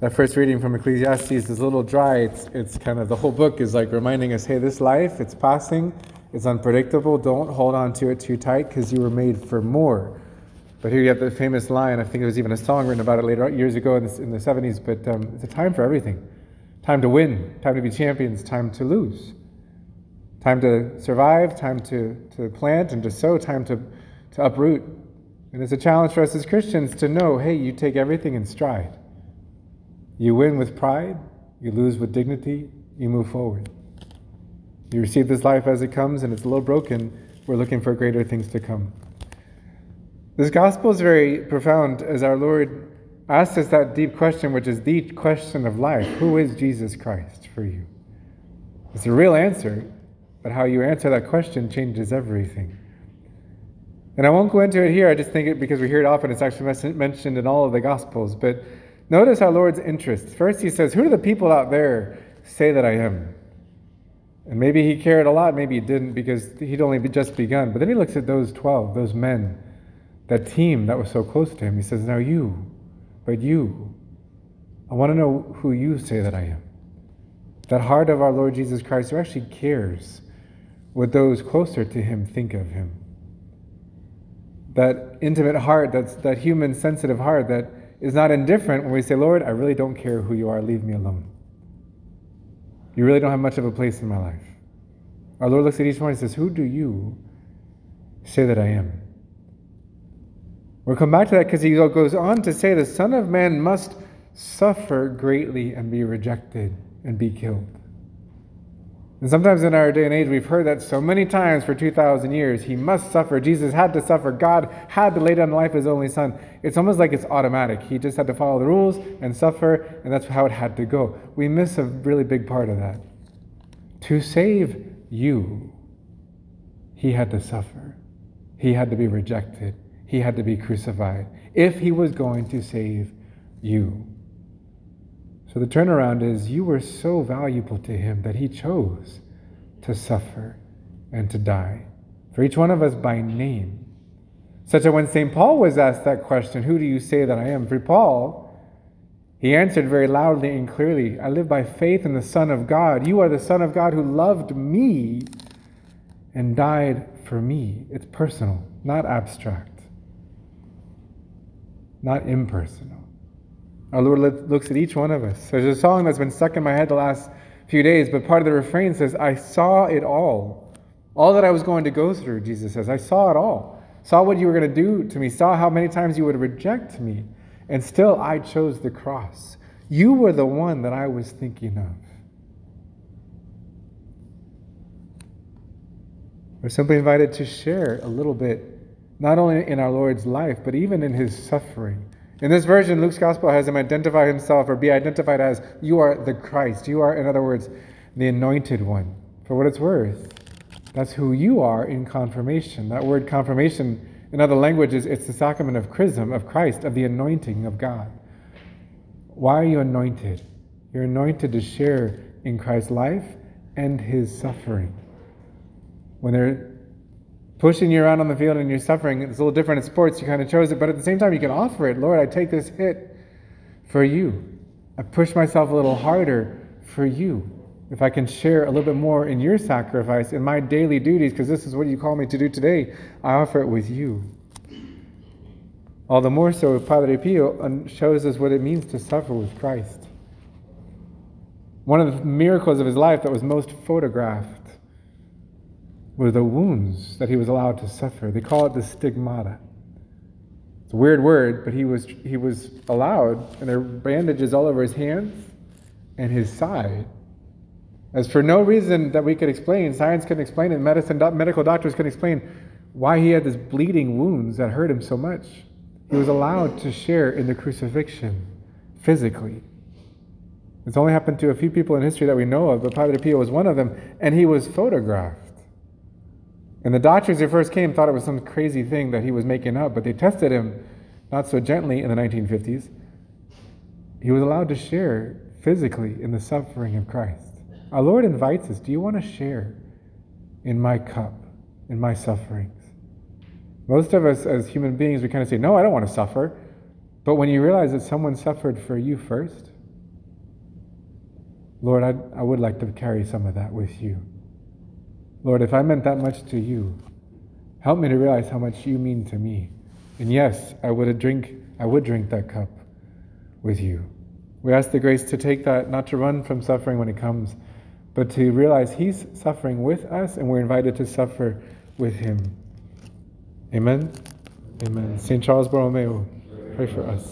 that first reading from Ecclesiastes is a little dry. It's, it's kind of the whole book is like reminding us hey, this life, it's passing, it's unpredictable. Don't hold on to it too tight because you were made for more. But here you have the famous line, I think there was even a song written about it later, years ago in the, in the 70s, but um, it's a time for everything. Time to win, time to be champions, time to lose. Time to survive, time to, to plant and to sow, time to, to uproot. And it's a challenge for us as Christians to know hey, you take everything in stride. You win with pride, you lose with dignity, you move forward. You receive this life as it comes, and it's a little broken. We're looking for greater things to come. This gospel is very profound as our Lord asks us that deep question, which is the question of life Who is Jesus Christ for you? It's a real answer, but how you answer that question changes everything. And I won't go into it here, I just think it because we hear it often, it's actually mentioned in all of the Gospels. But Notice our Lord's interest. First, he says, Who do the people out there say that I am? And maybe he cared a lot, maybe he didn't because he'd only just begun. But then he looks at those 12, those men, that team that was so close to him. He says, Now you, but you, I want to know who you say that I am. That heart of our Lord Jesus Christ who actually cares what those closer to him think of him. That intimate heart, that's that human sensitive heart that is not indifferent when we say, Lord, I really don't care who you are, leave me alone. You really don't have much of a place in my life. Our Lord looks at each one and says, Who do you say that I am? We'll come back to that because he goes on to say, The Son of Man must suffer greatly and be rejected and be killed. And sometimes in our day and age, we've heard that so many times for 2,000 years. He must suffer. Jesus had to suffer. God had to lay down life his only son. It's almost like it's automatic. He just had to follow the rules and suffer, and that's how it had to go. We miss a really big part of that. To save you, he had to suffer. He had to be rejected. He had to be crucified if he was going to save you. So the turnaround is you were so valuable to him that he chose to suffer and to die for each one of us by name. Such that when St. Paul was asked that question, Who do you say that I am? For Paul, he answered very loudly and clearly, I live by faith in the Son of God. You are the Son of God who loved me and died for me. It's personal, not abstract, not impersonal. Our Lord looks at each one of us. There's a song that's been stuck in my head the last few days, but part of the refrain says, I saw it all. All that I was going to go through, Jesus says. I saw it all. Saw what you were going to do to me. Saw how many times you would reject me. And still, I chose the cross. You were the one that I was thinking of. We're simply invited to share a little bit, not only in our Lord's life, but even in his suffering in this version, Luke's gospel has him identify himself or be identified as, You are the Christ. You are, in other words, the anointed one. For what it's worth, that's who you are in confirmation. That word confirmation, in other languages, it's the sacrament of chrism, of Christ, of the anointing of God. Why are you anointed? You're anointed to share in Christ's life and his suffering. When they're pushing you around on the field and you're suffering. It's a little different in sports. You kind of chose it, but at the same time, you can offer it. Lord, I take this hit for you. I push myself a little harder for you. If I can share a little bit more in your sacrifice, in my daily duties, because this is what you call me to do today, I offer it with you. All the more so, Padre Pio um, shows us what it means to suffer with Christ. One of the miracles of his life that was most photographed were the wounds that he was allowed to suffer. They call it the stigmata. It's a weird word, but he was, he was allowed, and there were bandages all over his hands and his side. As for no reason that we could explain, science couldn't explain it, medicine, medical doctors couldn't explain why he had these bleeding wounds that hurt him so much. He was allowed to share in the crucifixion physically. It's only happened to a few people in history that we know of, but Padre Pio was one of them, and he was photographed. And the doctors who first came thought it was some crazy thing that he was making up, but they tested him not so gently in the 1950s. He was allowed to share physically in the suffering of Christ. Our Lord invites us Do you want to share in my cup, in my sufferings? Most of us as human beings, we kind of say, No, I don't want to suffer. But when you realize that someone suffered for you first, Lord, I, I would like to carry some of that with you. Lord, if I meant that much to you, help me to realize how much you mean to me. And yes, I would drink I would drink that cup with you. We ask the grace to take that, not to run from suffering when it comes, but to realize He's suffering with us and we're invited to suffer with Him. Amen. Amen. St. Charles Borromeo, pray for us.